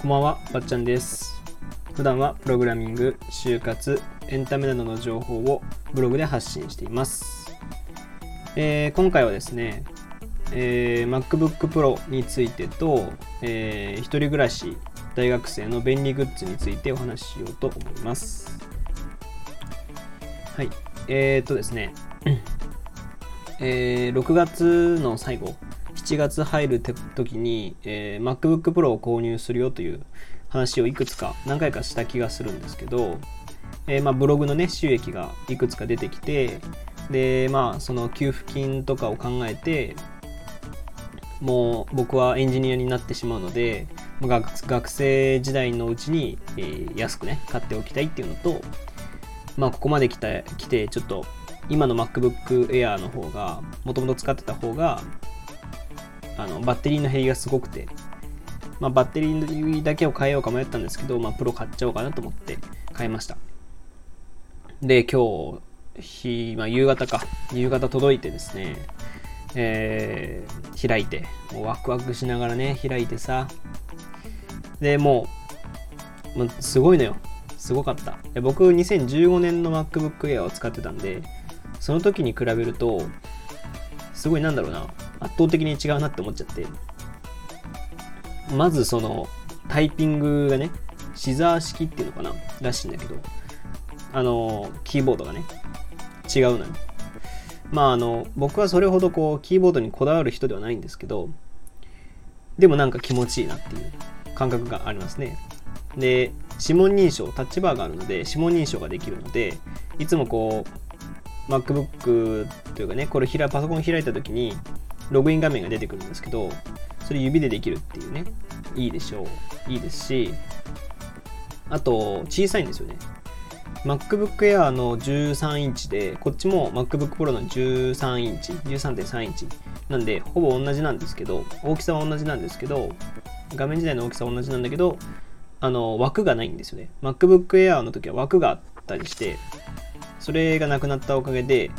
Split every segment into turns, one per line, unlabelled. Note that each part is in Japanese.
こんばんは、ばっちゃんです。普段はプログラミング、就活、エンタメなどの情報をブログで発信しています。えー今回はですね、えー MacBook Pro についてと、えー一人暮らし、大学生の便利グッズについてお話ししようと思います。はい。えー、っとですね、えー6月の最後、7月入る時に、えー MacBook Pro を購入するよという話をいくつか何回かした気がするんですけど、えーまあ、ブログのね収益がいくつか出てきてでまあその給付金とかを考えてもう僕はエンジニアになってしまうので学学生時代のうちに、えー安くね買っておきたいっていうのとまあここまで来た来てちょっと今の MacBook Air の方がもともと使ってた方があのバッテリーの減りがすごくて、まあ、バッテリーだけを変えようか迷ったんですけど、まあ、プロ買っちゃおうかなと思って買いました。で今日日、まあ、夕方か。夕方届いてですねえー開いてもうワクワクしながらね開いてさ。でもう、まあ、すごいのよ。すごかった。で僕2015年の MacBook Air を使ってたんでその時に比べるとすごいなんだろうな。圧倒的に違うなって思っちゃって。まずそのタイピングがねシザー式っていうのかな。らしいんだけど。あのキーボードがね。違うのよ。まああの僕はそれほどこうキーボードにこだわる人ではないんですけどでもなんか気持ちいいなっていう。感覚がありますね。で指紋認証タッチバーがあるので指紋認証ができるのでいつもこう MacBook というかねこれ開パソコン開いた時にログイン画面が出てくるんですけどそれ指でできるっていうね。いいでしょう。いいですしあと小さいんですよね。MacBook Air の13インチでこっちも MacBook Pro の13インチ13.3インチ。なんでほぼ同じなんですけど大きさは同じなんですけど画面自体の大きさは同じなんだけどあの枠がないんですよね。MacBook Air の時は枠があったりしてそれがなくなったおかげで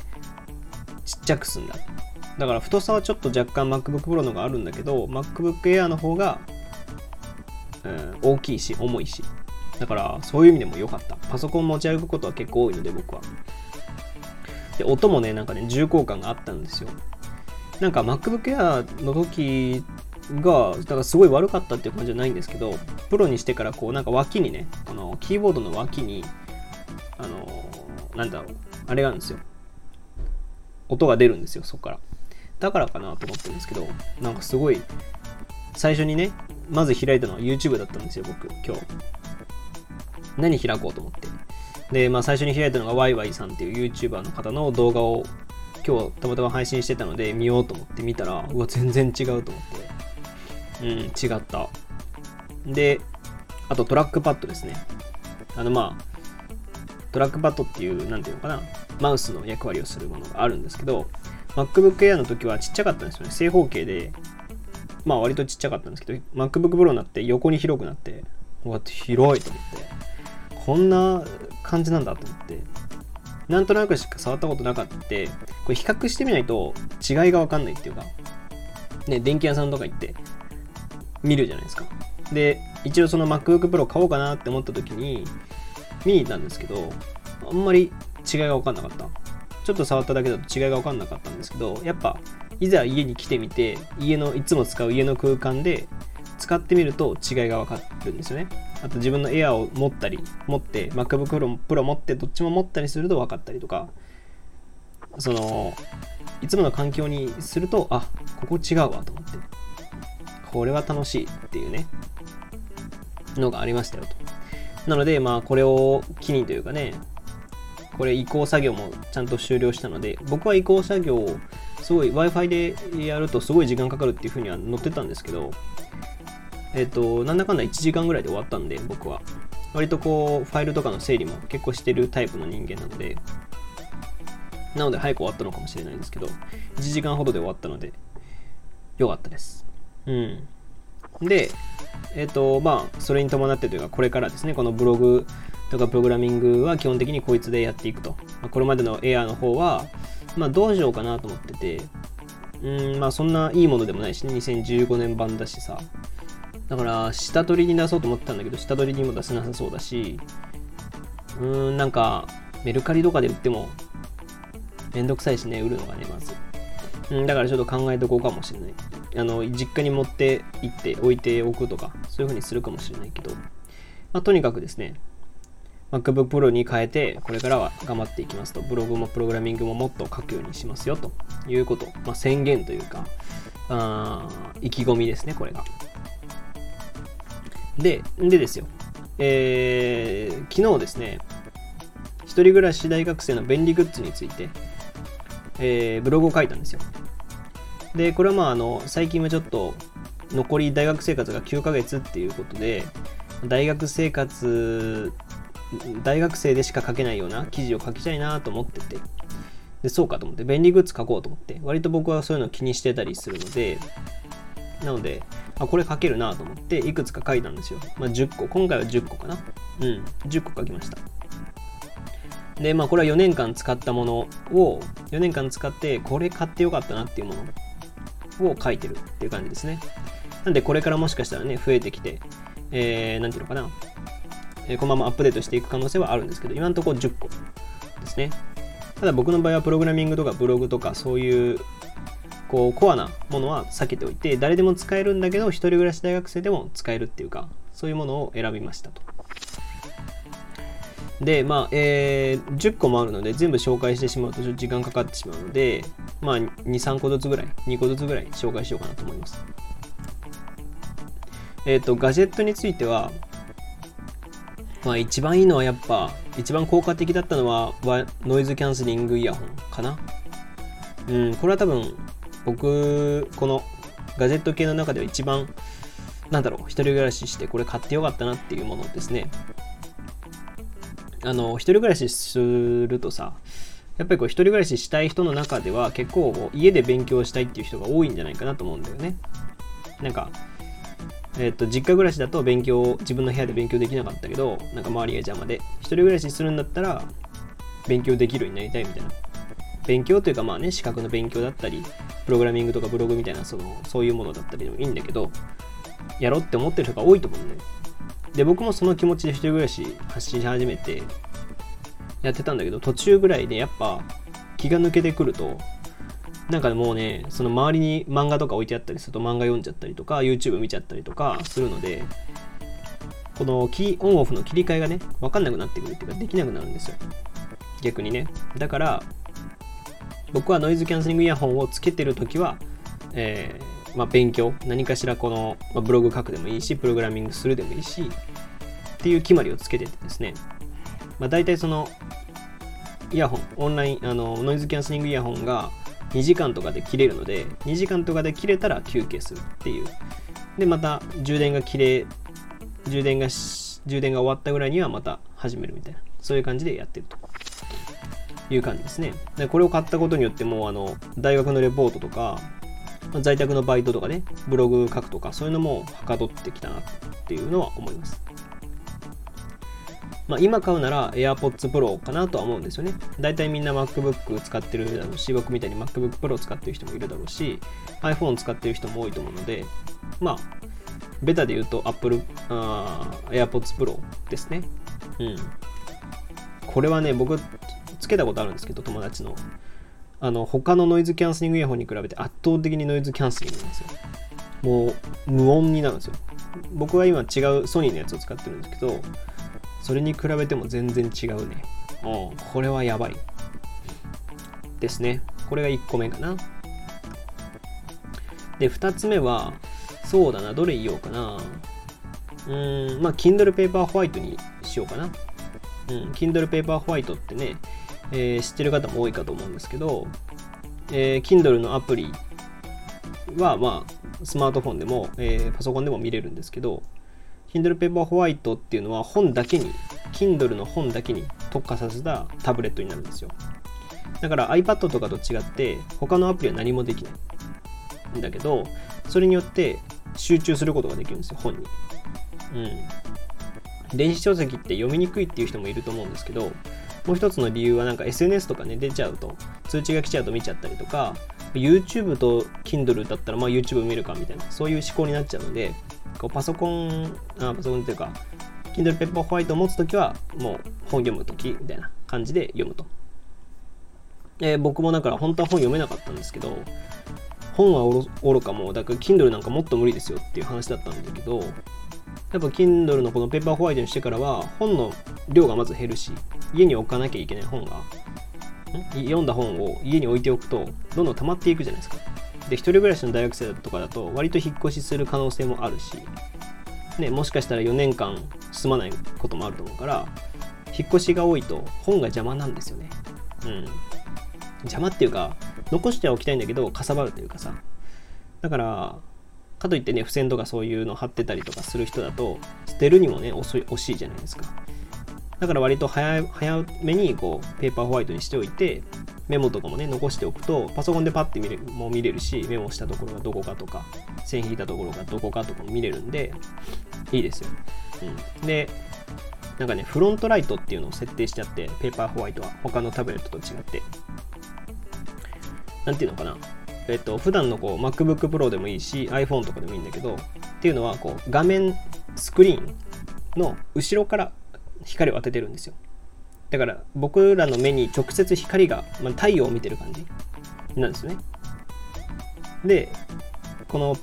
ちっちゃくすんだ。だから太さはちょっと若干 MacBook Pro の方があるんだけど MacBook Air の方が、うん大きいし重いし。だからそういう意味でも良かった。パソコン持ち歩くことは結構多いので僕は。で音もねなんかね重厚感があったんですよ。なんか MacBook Air の時がだからすごい悪かったっていう感じじゃないんですけどプロにしてからこうなんか脇にねこのキーボードの脇にあのなんだろう。あれがあるんですよ。音が出るんですよそこから。だからかなと思ってるんですけどなんかすごい最初にねまず開いたのは YouTube だったんですよ僕今日。何開こうと思って。でまあ最初に開いたのがワイワイさんっていう YouTuber の方の動画を今日たまたま配信してたので見ようと思って見たらうわ全然違うと思って。うん違った。であとトラックパッドですね。あのまあトラックパッドっていう、なんていうのかな、マウスの役割をするものがあるんですけど、MacBook Air の時はちっちゃかったんですよね。正方形で、まあ割とちっちゃかったんですけど、MacBook Pro になって横に広くなって、こうわ、広いと思って、こんな感じなんだと思って、なんとなくしか触ったことなかったって、これ比較してみないと違いがわかんないっていうか、ね、電気屋さんとか行って見るじゃないですか。で、一応その MacBook Pro 買おうかなって思った時に、見に行ったんですけど、あんまり違いが分かんなかった。ちょっと触っただけだと違いが分かんなかったんですけど、やっぱ、いざ家に来てみて、家の、いつも使う家の空間で使ってみると違いが分かるんですよね。あと自分の Air を持ったり、持って、MacBook Pro, Pro 持って、どっちも持ったりすると分かったりとか、その、いつもの環境にすると、あ、ここ違うわと思って、これは楽しいっていうね、のがありましたよと。なので、まあ、これを機にというかね、これ移行作業もちゃんと終了したので、僕は移行作業をすごい Wi-Fi でやるとすごい時間かかるっていうふうには載ってたんですけど、えっ、と、なんだかんだ1時間ぐらいで終わったんで、僕は。割とこう、ファイルとかの整理も結構してるタイプの人間なので、なので早く終わったのかもしれないんですけど、1時間ほどで終わったので、よかったです。うん。で、えっ、と、まあ、それに伴ってというか、これからですね、このブログとかプログラミングは基本的にこいつでやっていくと。まあこれまでの Air の方は、まあ、どうしようかなと思ってて、うんまあそんないいものでもないしね。2015年版だしさ。だから下取りに出そうと思ってたんだけど下取りにも出せなさそうだし。うーんなんかメルカリとかで売ってもめんどくさいしね売るのがねまず。うんだからちょっと考えとこうかもしれない。あの実家に持って行って置いておくとかそういう風にするかもしれないけど、まあ、とにかくですね MacBook Pro に変えてこれからは頑張っていきますとブログもプログラミングももっと書くようにしますよということ、まあ、宣言というかあ意気込みですねこれが。ででですよ。えー、昨日ですね一人暮らし大学生の便利グッズについて、えー、ブログを書いたんですよ。でこれはまああの最近はちょっと残り大学生活が9ヶ月っていうことで大学生活大学生でしか書けないような記事を書きたいなと思っててでそうかと思って便利グッズ書こうと思って割と僕はそういうの気にしてたりするのでなのであこれ書けるなと思っていくつか書いたんですよ、まあ、10個今回は10個かな。うん10個書きました。でまあこれは4年間使ったものを4年間使ってこれ買ってよかったなっていうもの。を書いてるっていう感じですねなんでこれからもしかしたらね増えてきてえー、なんていうのかなえこのままアップデートしていく可能性はあるんですけど、今のところ10個ですね。ただ僕の場合はプログラミングとかブログとかそういうこうコアなものは避けておいて、誰でも使えるんだけど、一人暮らし大学生でも使えるっていうか、そういうものを選びましたと。で、まあ、えー、10個もあるので、全部紹介してしまうとちょっと時間かかってしまうので、まあ、2、3個ずつぐらい、2個ずつぐらい紹介しようかなと思います。えっ、ー、と、ガジェットについては、まあ一番いいのはやっぱ、一番効果的だったのはノイズキャンセリングイヤホンかな。うん、これは多分僕、このガジェット系の中では一番、なんだろう、一人暮らししてこれ買ってよかったなっていうものですね。あの、一人暮らしするとさ、やっぱりこう一人暮らししたい人の中では結構家で勉強したいっていう人が多いんじゃないかなと思うんだよね。なんかえっ、と、実家暮らしだと勉強、自分の部屋で勉強できなかったけど、なんか周りが邪魔で、一人暮らしするんだったら、勉強できるようになりたいみたいな。勉強というかまあね、資格の勉強だったり、プログラミングとかブログみたいな、その、そういうものだったりでもいいんだけど、やろうって思ってる人が多いと思うんだよ。ねで、僕もその気持ちで一人暮らし発信し始めて、やってたんだけど、途中ぐらいでやっぱ気が抜けてくると、なんかもうね、その周りに漫画とか置いてあったりすると漫画読んじゃったりとか、YouTube 見ちゃったりとかするので、このキーオンオフの切り替えがね、わかんなくなってくるっていうか、できなくなるんですよ。逆にね。だから、僕はノイズキャンセリングイヤホンをつけてるときは、えー、まあ、勉強、何かしらこの、まあ、ブログ書くでもいいし、プログラミングするでもいいし、っていう決まりをつけててですね、まあ、大体その、イヤホン、オンライン、あの、ノイズキャンセリングイヤホンが、2時間とかで切れるので、2時間とかで切れたら休憩するっていう。で、また充電が切れ、充電が、充電が終わったぐらいにはまた始めるみたいな、そういう感じでやってると。いう感じですね。でこれを買ったことによってもうあの大学のレポートとかま在宅のバイトとかねブログ書くとかそういうのもはかどってきたなっていうのは思います。まあ、今買うなら AirPods Pro かなとは思うんですよね。大体みんな MacBook 使ってるだろうし、僕みたいに MacBook Pro 使ってる人もいるだろうし、iPhone 使ってる人も多いと思うので、まあ、ベタで言うと Apple AirPods Pro ですね。うん。これはね、僕、つけたことあるんですけど、友達の。あの、他のノイズキャンセリングイヤホンに比べて圧倒的にノイズキャンセリングなんですよ。もう、無音になるんですよ。僕は今違うソニーのやつを使ってるんですけど、それに比べても全然違うね。う、これはやばい。ですね。これが1個目かな。で、2つ目は、そうだな、どれ言おうかな。うーん、まあ、Kindle Paper White にしようかな。うん、Kindle Paper White ってね、えー、知ってる方も多いかと思うんですけど、えー、Kindle のアプリは、まあ、スマートフォンでも、えー、パソコンでも見れるんですけど、Kindle Paperwhite っていうのは本だけに、Kindle の本だけに特化させたタブレットになるんですよ。だから iPad とかと違って他のアプリは何もできないんだけど、それによって集中することができるんですよ、本に。うん。電子書籍って読みにくいっていう人もいると思うんですけど、もう一つの理由はなんか SNS とかね、出ちゃうと、通知が来ちゃうと見ちゃったりとか、YouTube と Kindle だったらまあ YouTube 見るかみたいなそういう思考になっちゃうのでこうパソコンあパソコンっていうか Kindle Paperwhite を持つときはもう本読むときみたいな感じで読むと。えー、僕もだから本当は本読めなかったんですけど本はおろかもだから Kindle なんかもっと無理ですよっていう話だったんだけどやっぱ Kindle のこのペーパーホワイトにしてからは本の量がまず減るし家に置かなきゃいけない本が読んだ本を家に置いておくとどんどん溜まっていくじゃないですか。で一人暮らしの大学生とかだと割と引っ越しする可能性もあるし、ね、もしかしたら4年間住まないこともあると思うから引っ越しが多いと本が邪魔なんですよね。うん。邪魔っていうか残してはおきたいんだけどかさばるというかさ。だからかといってね付箋とかそういうの貼ってたりとかする人だと捨てるにもね遅い惜しいじゃないですか。だから割と早早めにこうペーパーホワイトにしておいてメモとかもね残しておくとパソコンでパッて見れもう見れるしメモしたところがどこかとか線引いたところがどこかとかも見れるんでいいですよ、うん、でなんかねフロントライトっていうのを設定しちゃってペーパーホワイトは他のタブレットと違って何ていうのかな。えっと、普段のこう MacBook Pro でもいいし iPhone とかでもいいんだけどっていうのはこう画面スクリーンの後ろから光を当ててるんですよ。だから僕らの目に直接光が、まあ、太陽を見てる感じなんですね。でこの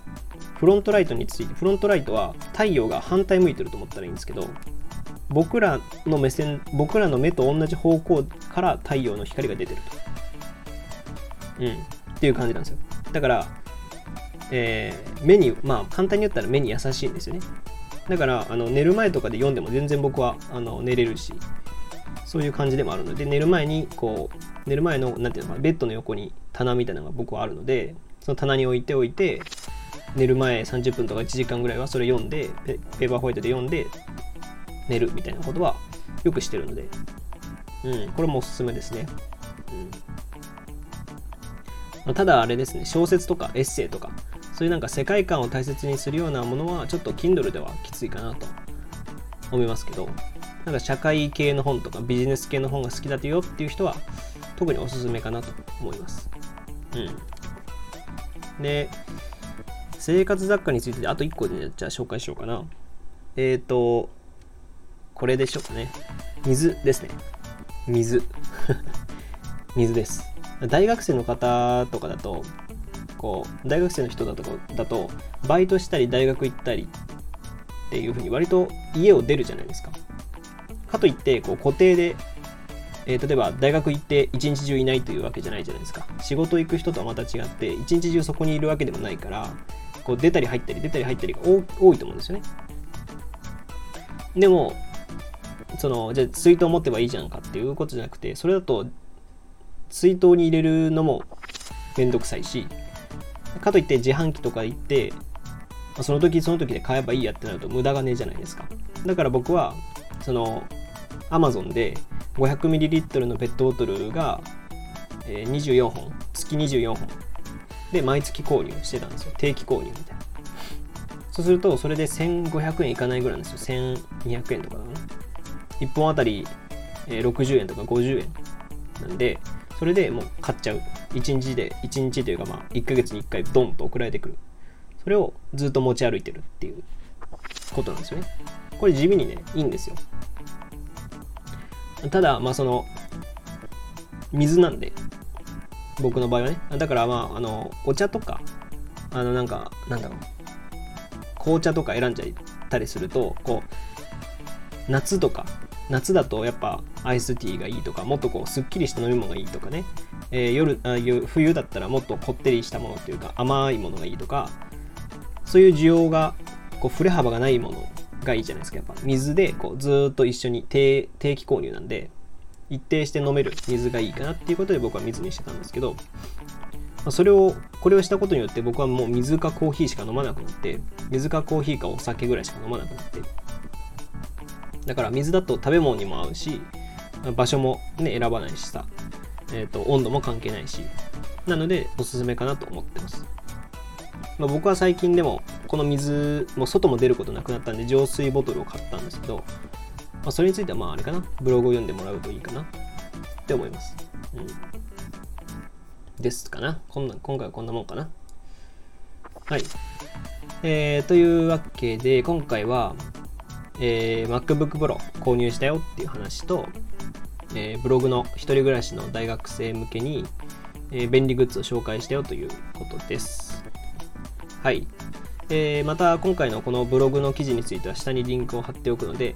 フロントライトについてフロントライトは太陽が反対向いてると思ったらいいんですけど僕らの目線僕らの目と同じ方向から太陽の光が出てると。うん、っていう感じなんですよ。だから、えー、目に、まあ、簡単に言ったら目に優しいんですよね。だから、あの寝る前とかで読んでも全然僕はあの寝れるし、そういう感じでもあるので、寝る前に、こう、寝る前の、なんていうのかなベッドの横に棚みたいなのが僕はあるので、その棚に置いておいて、寝る前30分とか1時間ぐらいはそれ読んで、ペーパーホワイトで読んで、寝るみたいなことはよくしてるので、うん、これもおすすめですね。うんただあれですね、小説とかエッセイとか、そういうなんか世界観を大切にするようなものは、ちょっと Kindle ではきついかなと思いますけど、なんか社会系の本とかビジネス系の本が好きだとよっていう人は、特におすすめかなと思います。うん。で、生活雑貨についてあと1個で、ね、じゃあ紹介しようかな。えっ、ー、と、これでしょうかね。水ですね。水。水です。大学生の方とかだとこう大学生の人だとだとバイトしたり大学行ったりっていうふうに割と家を出るじゃないですか。かといってこう固定で、えー、例えば大学行って一日中いないというわけじゃないじゃないですか。仕事行く人とはまた違って一日中そこにいるわけでもないからこう出たり入ったり出たり入ったりが多いと思うんですよね。でもそのじゃあ水筒持ってばいいじゃんかっていうことじゃなくてそれだと水筒に入れるのもめんどくさいしかといって自販機とか行ってその時その時で買えばいいやってなると無駄がねえじゃないですか。だから僕はその Amazon で 500ml のペットボトルが24本月24本で毎月購入してたんですよ。定期購入みたいな。そうするとそれで1500円いかないぐらいなんですよ。1200円とかだな。1本あたり60円とか50円なんでそれでもう買っちゃう。1日で1日というかまあ1ヶ月に1回ドンと送られてくる。それをずっと持ち歩いてるっていうことなんですよね。これ地味にねいいんですよ。ただまあその水なんで僕の場合はね。だからまああのお茶とかあのなんかなんだろう。紅茶とか選んじゃったりするとこう夏とか夏だとやっぱアイスティーがいいとかもっとこうすっきりした飲み物がいいとかね、えー、夜あ冬だったらもっとこってりしたものっていうか甘いものがいいとかそういう需要がこう振れ幅がないものがいいじゃないですかやっぱ水でこうずっと一緒に定定期購入なんで一定して飲める水がいいかなっていうことで僕は水にしてたんですけどそれをこれをしたことによって僕はもう水かコーヒーしか飲まなくなって水かコーヒーかお酒ぐらいしか飲まなくなってだから水だと食べ物にも合うし場所もね選ばないしさ、えーと、温度も関係ないし。なのでおすすめかなと思ってます、まあ、僕は最近でもこの水も外も出ることなくなったんで浄水ボトルを買ったんですけど、まあ、それについてはまああれかな。ブログを読んでもらうといいかな。って思います、うん、ですかな。こんな今回はこんなもんかな。はい。えー、というわけで、今回は、えー、MacBook Pro 購入したよっていう話と、えー、ブログの一人暮らしの大学生向けに、えー、便利グッズを紹介したよということです。はい。えー、また今回のこのブログの記事については下にリンクを貼っておくので、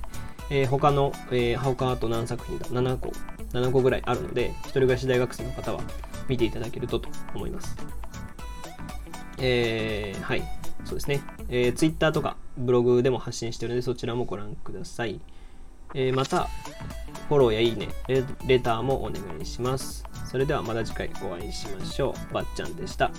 えー、他の、えー、他あと何作品だ ?7 個、7個ぐらいあるので、一人暮らし大学生の方は見ていただけるとと思います。えー、はい。そうですね。えー、Twitter とかブログでも発信してるのでそちらもご覧ください。えー、また、フォローやいいねレ、レターもお願いします。それではまた次回お会いしましょう。ばっちゃんでした。